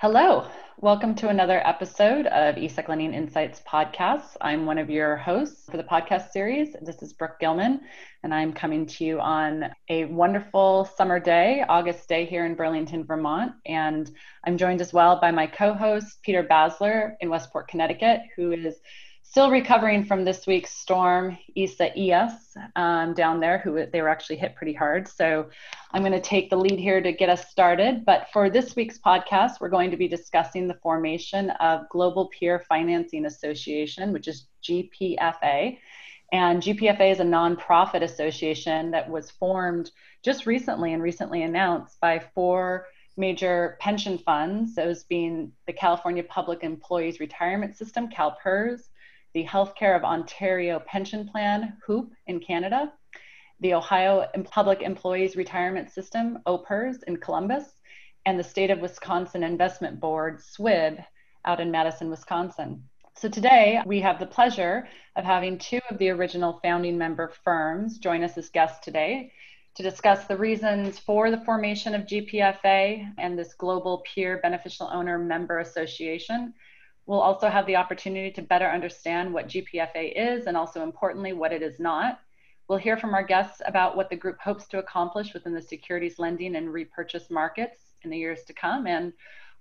Hello, welcome to another episode of ESEC Lending Insights podcast. I'm one of your hosts for the podcast series. This is Brooke Gillman, and I'm coming to you on a wonderful summer day, August day here in Burlington, Vermont. And I'm joined as well by my co host, Peter Bassler in Westport, Connecticut, who is still recovering from this week's storm Isaias um, down there who they were actually hit pretty hard. So i'm going to take the lead here to get us started. But for this week's podcast we're going to be discussing the formation of global peer financing association which is gpfa and gpfa is a nonprofit association that was formed just recently and recently announced by four major pension funds, those being the California Public Employees Retirement System, CalPERS, the Healthcare of Ontario Pension Plan, HOOPP, in Canada, the Ohio Public Employees Retirement System, OPERS, in Columbus, and the State of Wisconsin Investment Board, SWIB, out in Madison, Wisconsin. So today we have the pleasure of having two of the original founding member firms join us as guests today to discuss the reasons for the formation of GPFA and this global peer beneficial owner member association We'll also have the opportunity to better understand what GPFA is and also importantly, what it is not. We'll hear from our guests about what the group hopes to accomplish within the securities lending and repurchase markets in the years to come and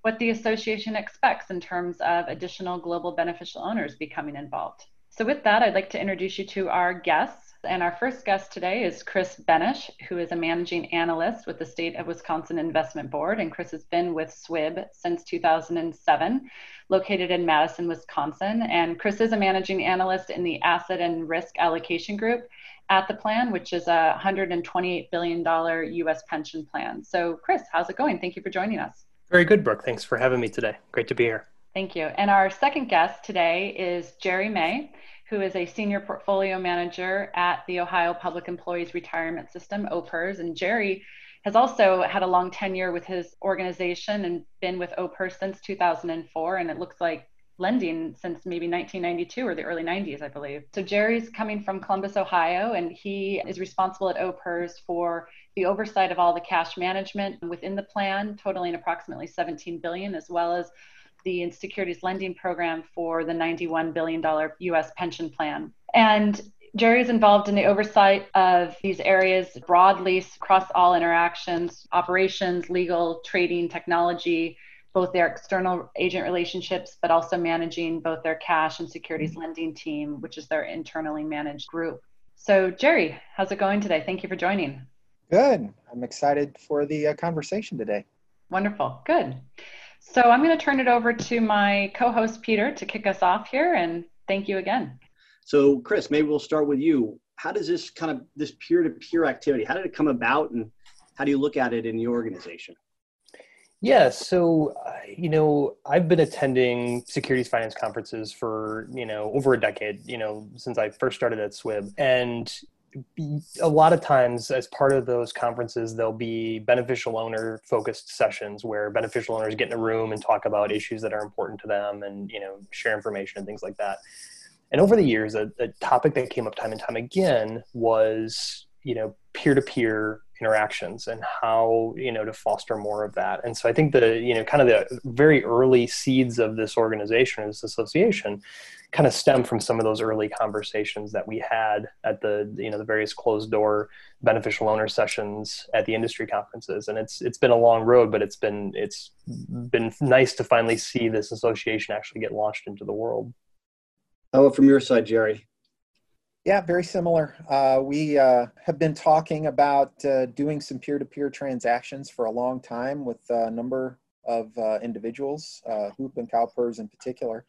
what the association expects in terms of additional global beneficial owners becoming involved. So with that, I'd like to introduce you to our guests. And our first guest today is Chris Benish, who is a managing analyst with the State of Wisconsin Investment Board. And Chris has been with SWIB since 2007, located in Madison, Wisconsin. And Chris is a managing analyst in the Asset and Risk Allocation Group at the plan, which is a $128 billion US pension plan. So, Chris, how's it going? Thank you for joining us. Very good, Brooke. Thanks for having me today. Great to be here. Thank you. And our second guest today is Jerry May who is a senior portfolio manager at the Ohio Public Employees Retirement System, OPERS. And Jerry has also had a long tenure with his organization and been with OPERS since 2004. And it looks like lending since maybe 1992 or the early 90s, I believe. So Jerry's coming from Columbus, Ohio, and he is responsible at OPERS for the oversight of all the cash management within the plan, totaling approximately 17 billion, as well as the securities lending program for the $91 billion US pension plan. And Jerry is involved in the oversight of these areas broadly across all interactions, operations, legal, trading, technology, both their external agent relationships, but also managing both their cash and securities lending team, which is their internally managed group. So, Jerry, how's it going today? Thank you for joining. Good. I'm excited for the uh, conversation today. Wonderful. Good. So I'm going to turn it over to my co-host Peter to kick us off here, and thank you again. So, Chris, maybe we'll start with you. How does this kind of this peer-to-peer activity? How did it come about, and how do you look at it in the organization? Yeah, so uh, you know, I've been attending securities finance conferences for you know over a decade. You know, since I first started at SWIB, and a lot of times as part of those conferences there'll be beneficial owner focused sessions where beneficial owners get in a room and talk about issues that are important to them and you know share information and things like that. And over the years a, a topic that came up time and time again was you know peer-to-peer interactions and how you know to foster more of that. And so i think the you know kind of the very early seeds of this organization this association kind of stem from some of those early conversations that we had at the you know the various closed door beneficial owner sessions at the industry conferences. And it's it's been a long road but it's been it's been nice to finally see this association actually get launched into the world. How about from your side jerry yeah, very similar. Uh, we uh, have been talking about uh, doing some peer-to-peer transactions for a long time with a number of uh, individuals, uh, HOOPP and CalPERS in particular.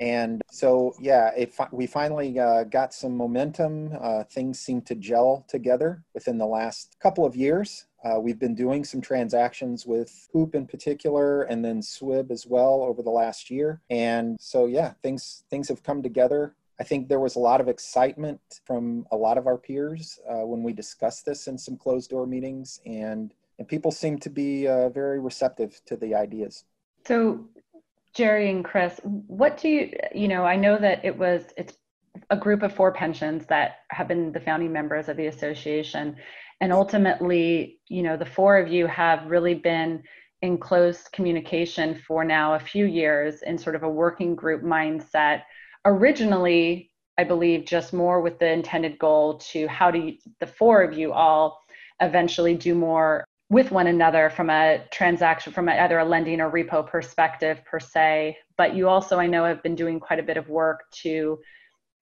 And so, yeah, it, we finally uh, got some momentum. things seem to gel together within the last couple of years. we've been doing some transactions with HOOPP in particular, and then SWIB as well over the last year. And so, yeah, things things have come together I think there was a lot of excitement from a lot of our peers uh, when we discussed this in some closed door meetings, and and people seem to be uh, very receptive to the ideas. So, Jerry and Chris, what do you you know? I know that it was it's a group of four pensions that have been the founding members of the association, and ultimately, you know, the four of you have really been in close communication for now a few years in sort of a working group mindset. Originally, I believe just more with the intended goal to how do the four of you all eventually do more with one another from a transaction from either a lending or repo perspective per se. But you also i know have been doing quite a bit of work to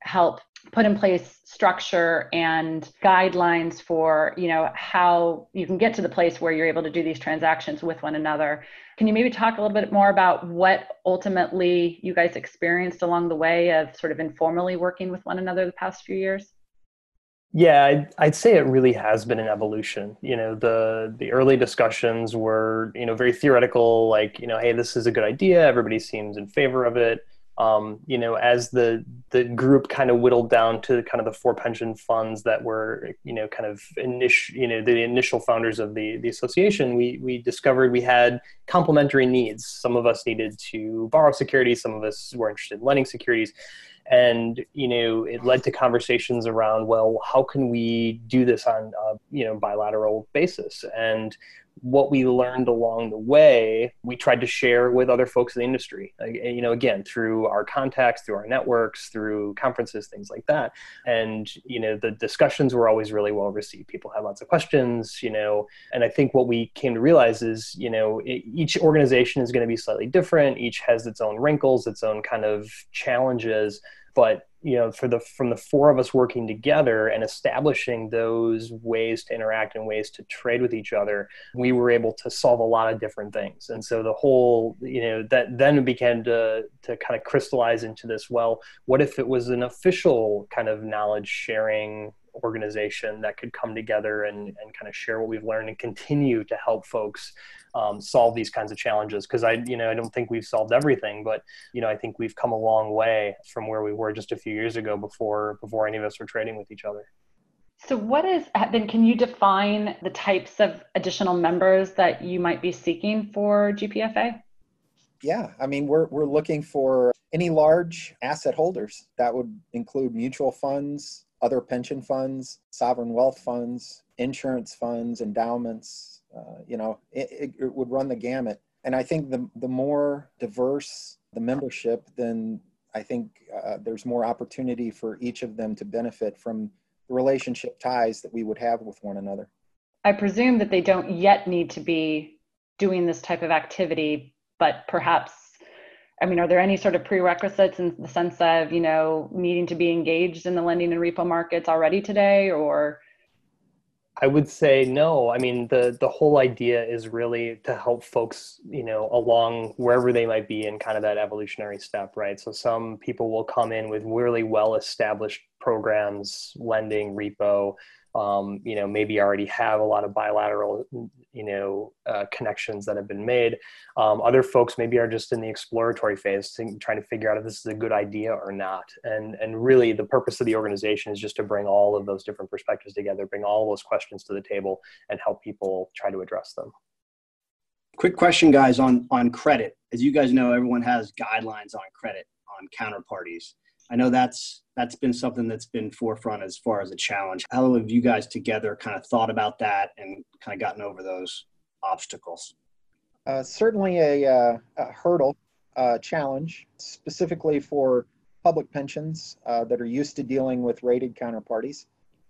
help put in place structure and guidelines for you know how you can get to the place where you're able to do these transactions with one another can you maybe talk a little bit more about what ultimately you guys experienced along the way of sort of informally working with one another the past few years yeah, I'd, I'd, say it really has been an evolution. You know, the the early discussions were, you know, very theoretical, like, you know, hey, this is a good idea. Everybody seems in favor of it. Um, you know, as the the group kind of whittled down to kind of the four pension funds that were, you know, kind of initial, you know, the initial founders of the the association, we we discovered we had complementary needs. Some of us needed to borrow securities, some of us were interested in lending securities. And you know it led to conversations around well how can we do this on a you know bilateral basis? And what we learned along the way we tried to share with other folks in the industry. You know again through our contacts through our networks through conferences things like that. And you know the discussions were always really well received. People had lots of questions you know and i think what we came to realize is you know each organization is going to be slightly different. Each has its own wrinkles its own kind of challenges but you know for the from the four of us working together and establishing those ways to interact and ways to trade with each other we were able to solve a lot of different things. And so the whole you know that then began to to kind of crystallize into this well what if it was an official kind of knowledge sharing organization that could come together and, and kind of share what we've learned and continue to help folks um, solve these kinds of challenges because I, you know, I don't think we've solved everything, but you know, I think we've come a long way from where we were just a few years ago before before any of us were trading with each other. So, what is then? Can you define the types of additional members that you might be seeking for GPFA? Yeah, I mean, we're we're looking for any large asset holders. That would include mutual funds, other pension funds, sovereign wealth funds, insurance funds, endowments, uh, you know, it, it, would run the gamut. And I think the, the more diverse the membership, then I think uh, there's more opportunity for each of them to benefit from the relationship ties that we would have with one another. I presume that they don't yet need to be doing this type of activity, but perhaps, I mean, are there any sort of prerequisites in the sense of, you know, needing to be engaged in the lending and repo markets already today or? I would say no. I mean, the the whole idea is really to help folks, you know, along wherever they might be in kind of that evolutionary step, right? So some people will come in with really well established programs, lending, repo, um, you know, maybe already have a lot of bilateral, you know, uh, connections that have been made. Um, other folks maybe are just in the exploratory phase, trying to figure out if this is a good idea or not. And and really, the purpose of the organization is just to bring all of those different perspectives together, bring all those questions to the table, and help people try to address them. Quick question, guys, on on credit. As you guys know, everyone has guidelines on credit on counterparties. I know that's that's been something that's been forefront as far as a challenge. How have you guys together kind of thought about that and kind of gotten over those obstacles? Uh, certainly a, uh, a hurdle, uh, challenge, specifically for public pensions uh, that are used to dealing with rated counterparties.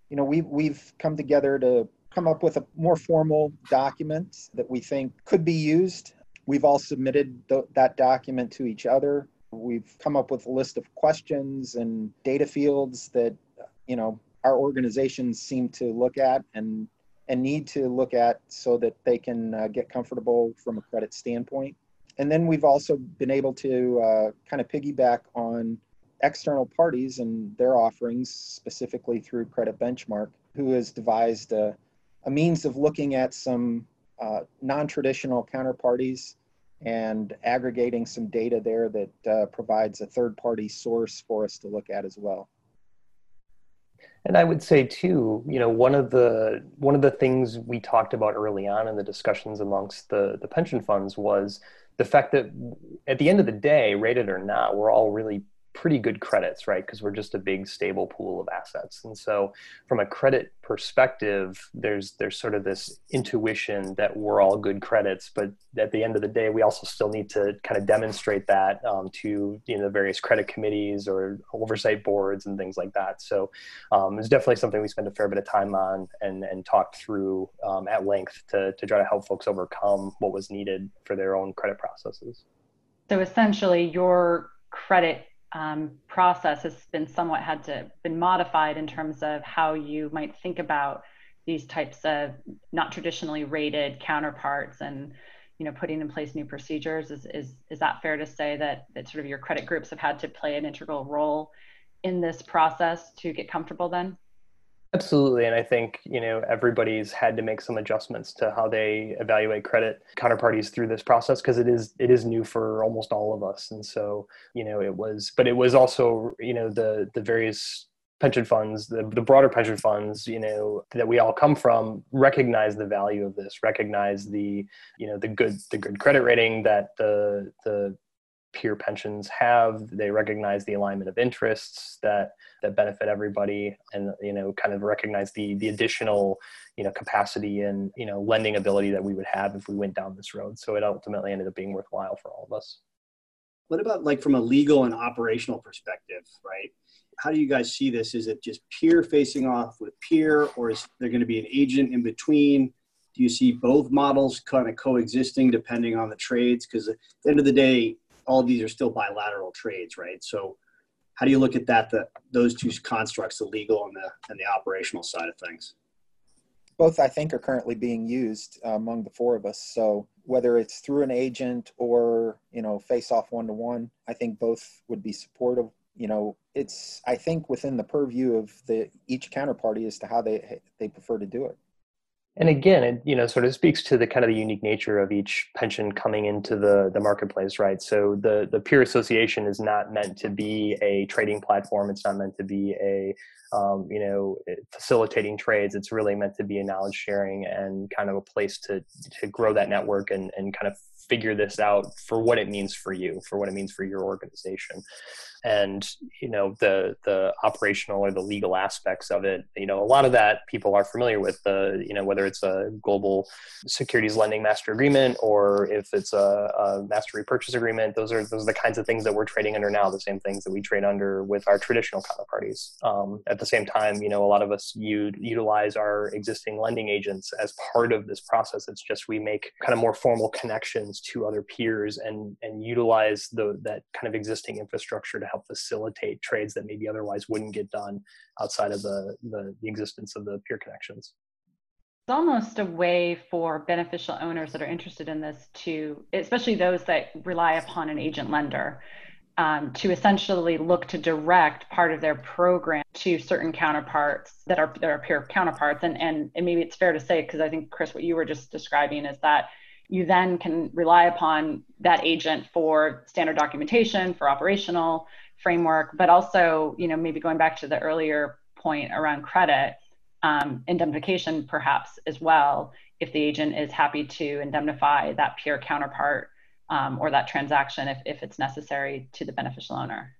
You know, we've, we've come together to come up with a more formal document that we think could be used. We've all submitted th- that document to each other We've come up with a list of questions and data fields that, you know, our organizations seem to look at and and need to look at so that they can uh, get comfortable from a credit standpoint. And then we've also been able to uh, kind of piggyback on external parties and their offerings, specifically through Credit Benchmark, who has devised a, a means of looking at some uh, non traditional counterparties and aggregating some data there that uh, provides a third party source for us to look at as well. And I would say too, you know, one of the one of the things we talked about early on in the discussions amongst the the pension funds was the fact that at the end of the day, rated or not, we're all really pretty good credits, right? Because we're just a big stable pool of assets. And so from a credit perspective, there's there's sort of this intuition that we're all good credits, but at the end of the day, we also still need to kind of demonstrate that um, to you know the various credit committees or oversight boards and things like that. So um, it's definitely something we spend a fair bit of time on and and talked through um, at length to to try to help folks overcome what was needed for their own credit processes. So essentially, your credit um, process has been somewhat had to been modified in terms of how you might think about these types of not traditionally rated counterparts and you know putting in place new procedures. Is is, is that fair to say that that sort of your credit groups have had to play an integral role in this process to get comfortable then Absolutely. And I think, you know, everybody's had to make some adjustments to how they evaluate credit counterparties through this process because it is it is new for almost all of us. And so, you know, it was but it was also, you know, the the various pension funds, the, the broader pension funds, you know, that we all come from recognize the value of this, recognize the, you know, the good the good credit rating that the the peer pensions have they recognize the alignment of interests that that benefit everybody and you know kind of recognize the the additional you know capacity and you know lending ability that we would have if we went down this road. So it ultimately ended up being worthwhile for all of us. What about like from a legal and operational perspective right? How do you guys see this? Is it just peer facing off with peer or is there going to be an agent in between? Do you see both models kind of coexisting depending on the trades? Because at the end of the day all these are still bilateral trades, right? So how do you look at that, the, those two constructs, the legal and the, and the operational side of things? Both, I think, are currently being used uh, among the four of us. So whether it's through an agent or, you know, face off one to one, I think both would be supportive. You know, it's, I think, within the purview of the each counterparty as to how they, they prefer to do it and again it you know sort of speaks to the kind of the unique nature of each pension coming into the the marketplace right? So the the peer association is not meant to be a trading platform. It's not meant to be a um, you know facilitating trades. It's really meant to be a knowledge sharing and kind of a place to to grow that network and and kind of figure this out for what it means for you for what it means for your organization and you know the the operational or the legal aspects of it. You know a lot of that people are familiar with the you know whether it's a global securities lending master agreement or if it's a, a, master repurchase agreement those are those are the kinds of things that we're trading under now the same things that we trade under with our traditional counterparties. Um, at the same time you know a lot of us u- utilize our existing lending agents as part of this process. It's just we make kind of more formal connections to other peers and and utilize the that kind of existing infrastructure to help facilitate trades that maybe otherwise wouldn't get done outside of the, the, the existence of the peer connections. It's almost a way for beneficial owners that are interested in this to especially those that rely upon an agent lender um, to essentially look to direct part of their program to certain counterparts that are are peer counterparts. And and, and maybe it's fair to say because i think chris what you were just describing is that you then can rely upon that agent for standard documentation for operational framework, but also, you know, maybe going back to the earlier point around credit, um, indemnification perhaps as well, if the agent is happy to indemnify that peer counterpart um, or that transaction if, if it's necessary to the beneficial owner.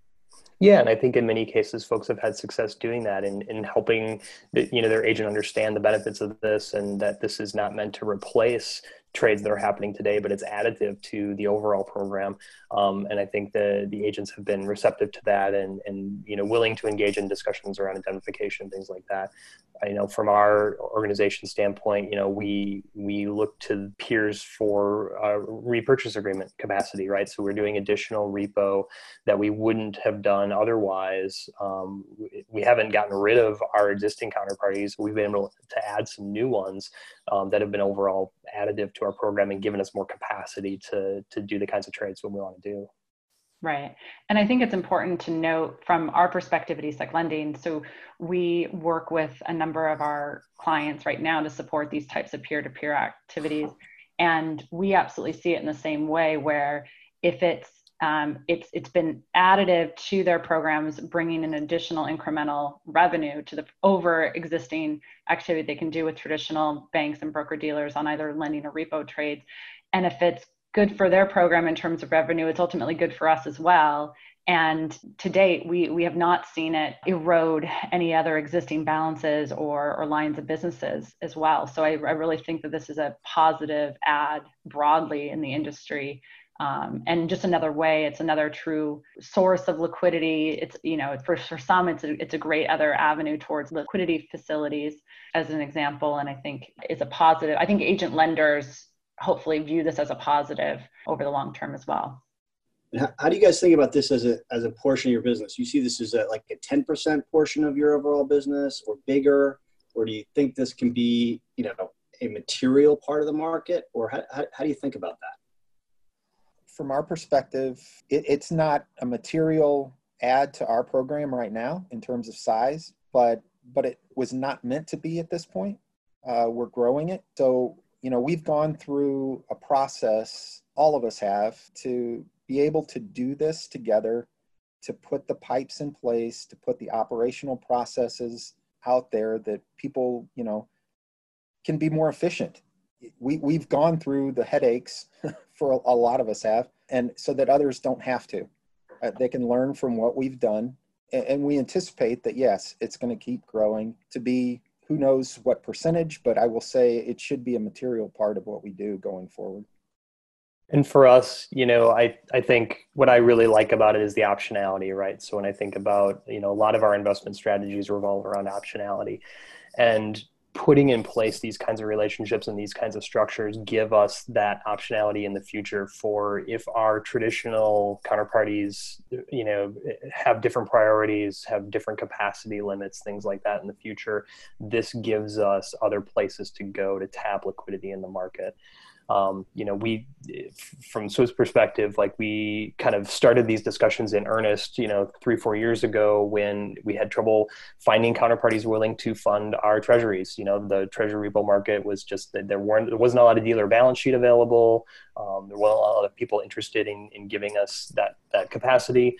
Yeah, and I think in many cases, folks have had success doing that in, in helping the, you know their agent understand the benefits of this, and that this is not meant to replace trades that are happening today, but it's additive to the overall program. Um, and I think the the agents have been receptive to that and and you know willing to engage in discussions around indemnification, things like that. I know from our organization standpoint, you know we we look to peers for repurchase agreement capacity, right? So we're doing additional repo that we wouldn't have done otherwise. Um, we haven't gotten rid of our existing counterparties. We've been able to add some new ones um, that have been overall additive to our program and given us more capacity to to do the kinds of trades when we want to do. Right. And I think it's important to note from our perspective at ESEC Lending. So we work with a number of our clients right now to support these types of peer to peer activities. And we absolutely see it in the same way where if it's um, it's it's been additive to their programs, bringing an additional incremental revenue to the over existing activity they can do with traditional banks and broker dealers on either lending or repo trades. And if it's good for their program in terms of revenue, it's ultimately good for us as well. And to date, we, we have not seen it erode any other existing balances or, or lines of businesses as well. So I, I really think that this is a positive add broadly in the industry um, and just another way it's another true source of liquidity. It's you know for, for some it's a, it's a great other avenue towards liquidity facilities as an example and i think it's a positive. I think agent lenders hopefully view this as a positive over the long term as well. How do you guys think about this as a as a portion of your business? You see this as a, like a 10% portion of your overall business or bigger or do you think this can be you know a material part of the market? Or how, how, how do you think about that from our perspective, it, it's not a material add to our program right now in terms of size, but but it was not meant to be at this point. Uh, we're growing it, so you know we've gone through a process. All of us have to be able to do this together, to put the pipes in place, to put the operational processes out there that people you know can be more efficient we, we've gone through the headaches for a, a, lot of us have and so that others don't have to. Uh, they can learn from what we've done and, and we anticipate that yes it's going to keep growing to be who knows what percentage but i will say it should be a material part of what we do going forward. And for us you know i i think what i really like about it is the optionality right? So when i think about you know a lot of our investment strategies revolve around optionality. And putting in place these kinds of relationships and these kinds of structures give us that optionality in the future for if our traditional counterparties you know have different priorities have different capacity limits things like that in the future this gives us other places to go to tap liquidity in the market um, you know, we, from SWIB's perspective, like we kind of started these discussions in earnest, you know, three, four years ago when we had trouble finding counterparties willing to fund our treasuries. You know, the treasury repo market was just that there weren't, there wasn't a lot of dealer balance sheet available. Um, there weren't a lot of people interested in, in giving us that, that capacity.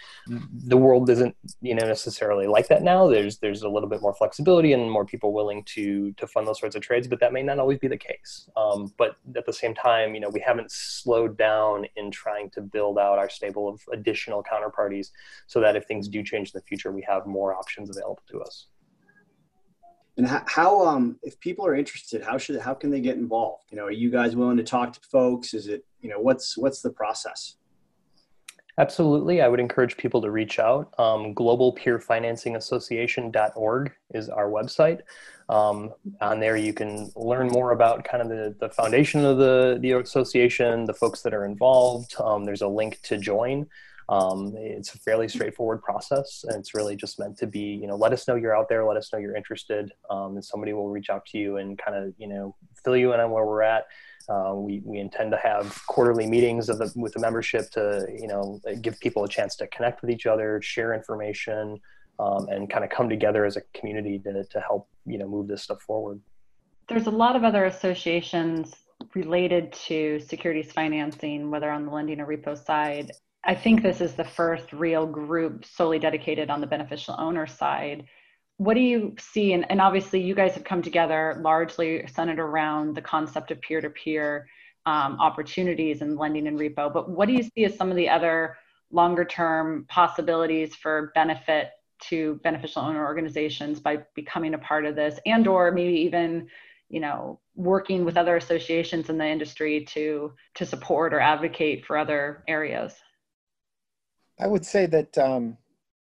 The world isn't, you know, necessarily like that now. There's, there's a little bit more flexibility and more people willing to, to fund those sorts of trades, but that may not always be the case. Um, but at the same time, you know, we haven't slowed down in trying to build out our stable of additional counterparties so that if things do change in the future, we have more options available to us. And how, how, um, if people are interested, how should, how can they get involved? You know, are you guys willing to talk to folks? Is it, you know, what's, what's the process? Absolutely. I would encourage people to reach out. Um, globalpeerfinancingassociation.org is our website. Um, on there, you can learn more about kind of the, the foundation of the, the association, the folks that are involved. Um, there's a link to join. Um, it's a fairly straightforward process, and it's really just meant to be, you know, let us know you're out there, let us know you're interested, um, and somebody will reach out to you and kind of, you know, fill you in on where we're at. Uh, we, we intend to have quarterly meetings of the, with the membership to, you know, give people a chance to connect with each other, share information, um, and kind of come together as a community to, to help, you know, move this stuff forward. There's a lot of other associations related to securities financing, whether on the lending or repo side. I think this is the first real group solely dedicated on the beneficial owner side. What do you see? And, and obviously, you guys have come together largely centered around the concept of peer to peer opportunities and lending and repo. But what do you see as some of the other longer term possibilities for benefit to beneficial owner organizations by becoming a part of this and or maybe even you know working with other associations in the industry to to support or advocate for other areas I would say that, um,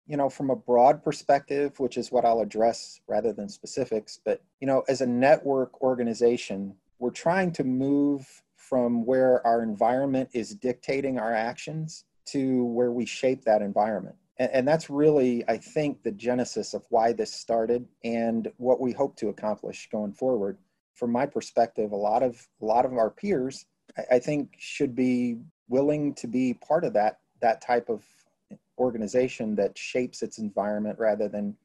you know, from a broad perspective, which is what I'll address rather than specifics, but, you know, as a network organization, we're trying to move from where our environment is dictating our actions to where we shape that environment. And, and that's really, I think, the genesis of why this started and what we hope to accomplish going forward. From my perspective, a lot of a lot of our peers, I, I think, should be willing to be part of that that type of organization that shapes its environment rather than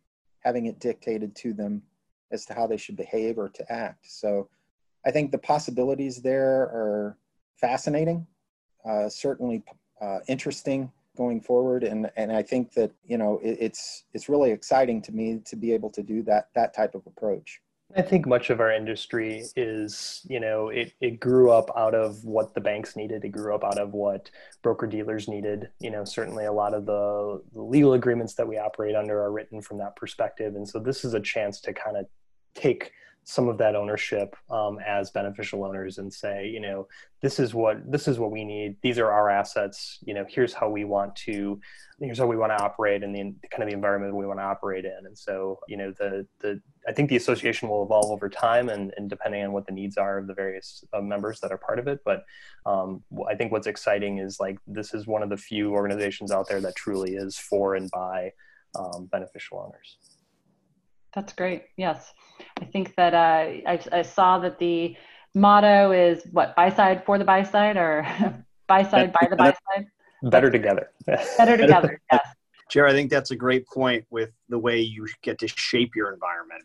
having it dictated to them as to how they should behave or to act. So I think the possibilities there are fascinating, uh, certainly uh, interesting going forward. And, and I think that, you know, it, it's, it's really exciting to me to be able to do that, that type of approach. I think much of our industry is, you know, it, it grew up out of what the banks needed. It grew up out of what broker dealers needed. You know, certainly a lot of the, the legal agreements that we operate under are written from that perspective. And so this is a chance to kind of take some of that ownership um, as beneficial owners and say, you know, this is what this is what we need. These are our assets. You know, here's how we want to, here's how we want to operate in the kind of the environment we want to operate in. And so, you know, the the I think the association will evolve over time and, and depending on what the needs are of the various uh, members that are part of it. But um, I think what's exciting is like this is one of the few organizations out there that truly is for and by um, beneficial owners. That's great. Yes. I think that uh, I, I, saw that the motto is what buy side for the buy side or buy side by the buy side. Better together. Better together. Yes. Jared, I think that's a great point with the way you get to shape your environment.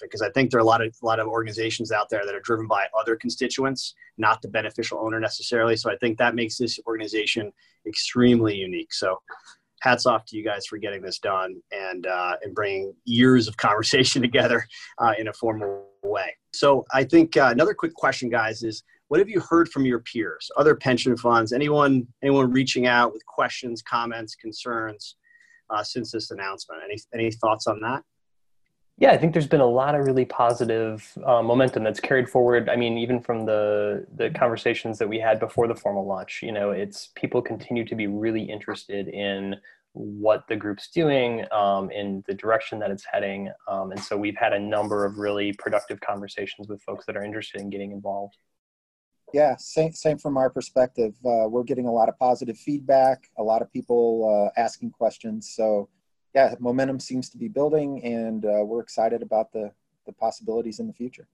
Because I think there are a lot of a lot of organizations out there that are driven by other constituents, not the beneficial owner necessarily. So I think that makes this organization extremely unique. So hats off to you guys for getting this done and uh, and bringing years of conversation together uh, in a formal way. So I think uh, another quick question, guys, is what have you heard from your peers, other pension funds, anyone anyone reaching out with questions, comments, concerns uh, since this announcement? Any any thoughts on that? Yeah, I think there's been a lot of really positive uh, momentum that's carried forward. I mean, even from the the conversations that we had before the formal launch, you know, it's people continue to be really interested in what the group's doing, um, in the direction that it's heading, um, and so we've had a number of really productive conversations with folks that are interested in getting involved. Yeah, same same from our perspective. Uh, we're getting a lot of positive feedback, a lot of people uh, asking questions. So yeah, momentum seems to be building, and uh, we're excited about the the possibilities in the future.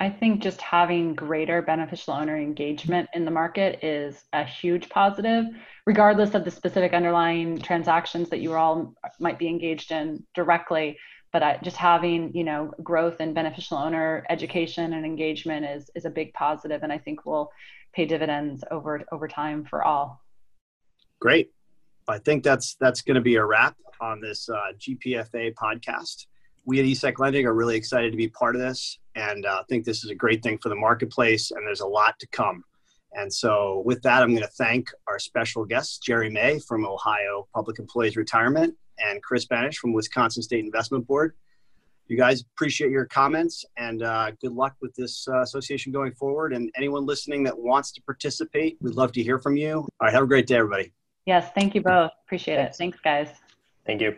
I think just having greater beneficial owner engagement in the market is a huge positive, regardless of the specific underlying transactions that you all might be engaged in directly. But just having you know growth in beneficial owner education and engagement is is a big positive, and I think will pay dividends over over time for all. Great. I think that's that's going to be a wrap on this uh, GPFA podcast. We at ESEC Lending are really excited to be part of this, and uh, think this is a great thing for the marketplace. And there's a lot to come. And so, with that, I'm going to thank our special guests, Jerry May from Ohio Public Employees Retirement and Chris Benish from Wisconsin State Investment Board. You guys appreciate your comments and uh, good luck with this uh, association going forward. And anyone listening that wants to participate, we'd love to hear from you. All right, have a great day, everybody. Yes, thank you both. Appreciate it. Thanks, guys. Thank you.